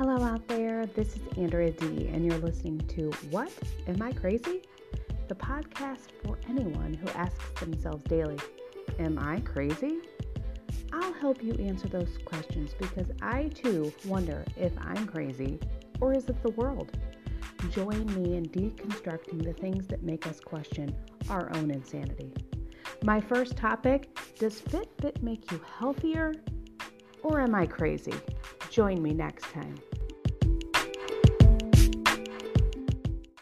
Hello, out there. This is Andrea D, and you're listening to What? Am I Crazy? The podcast for anyone who asks themselves daily, Am I crazy? I'll help you answer those questions because I too wonder if I'm crazy or is it the world? Join me in deconstructing the things that make us question our own insanity. My first topic Does FitBit make you healthier or am I crazy? Join me next time.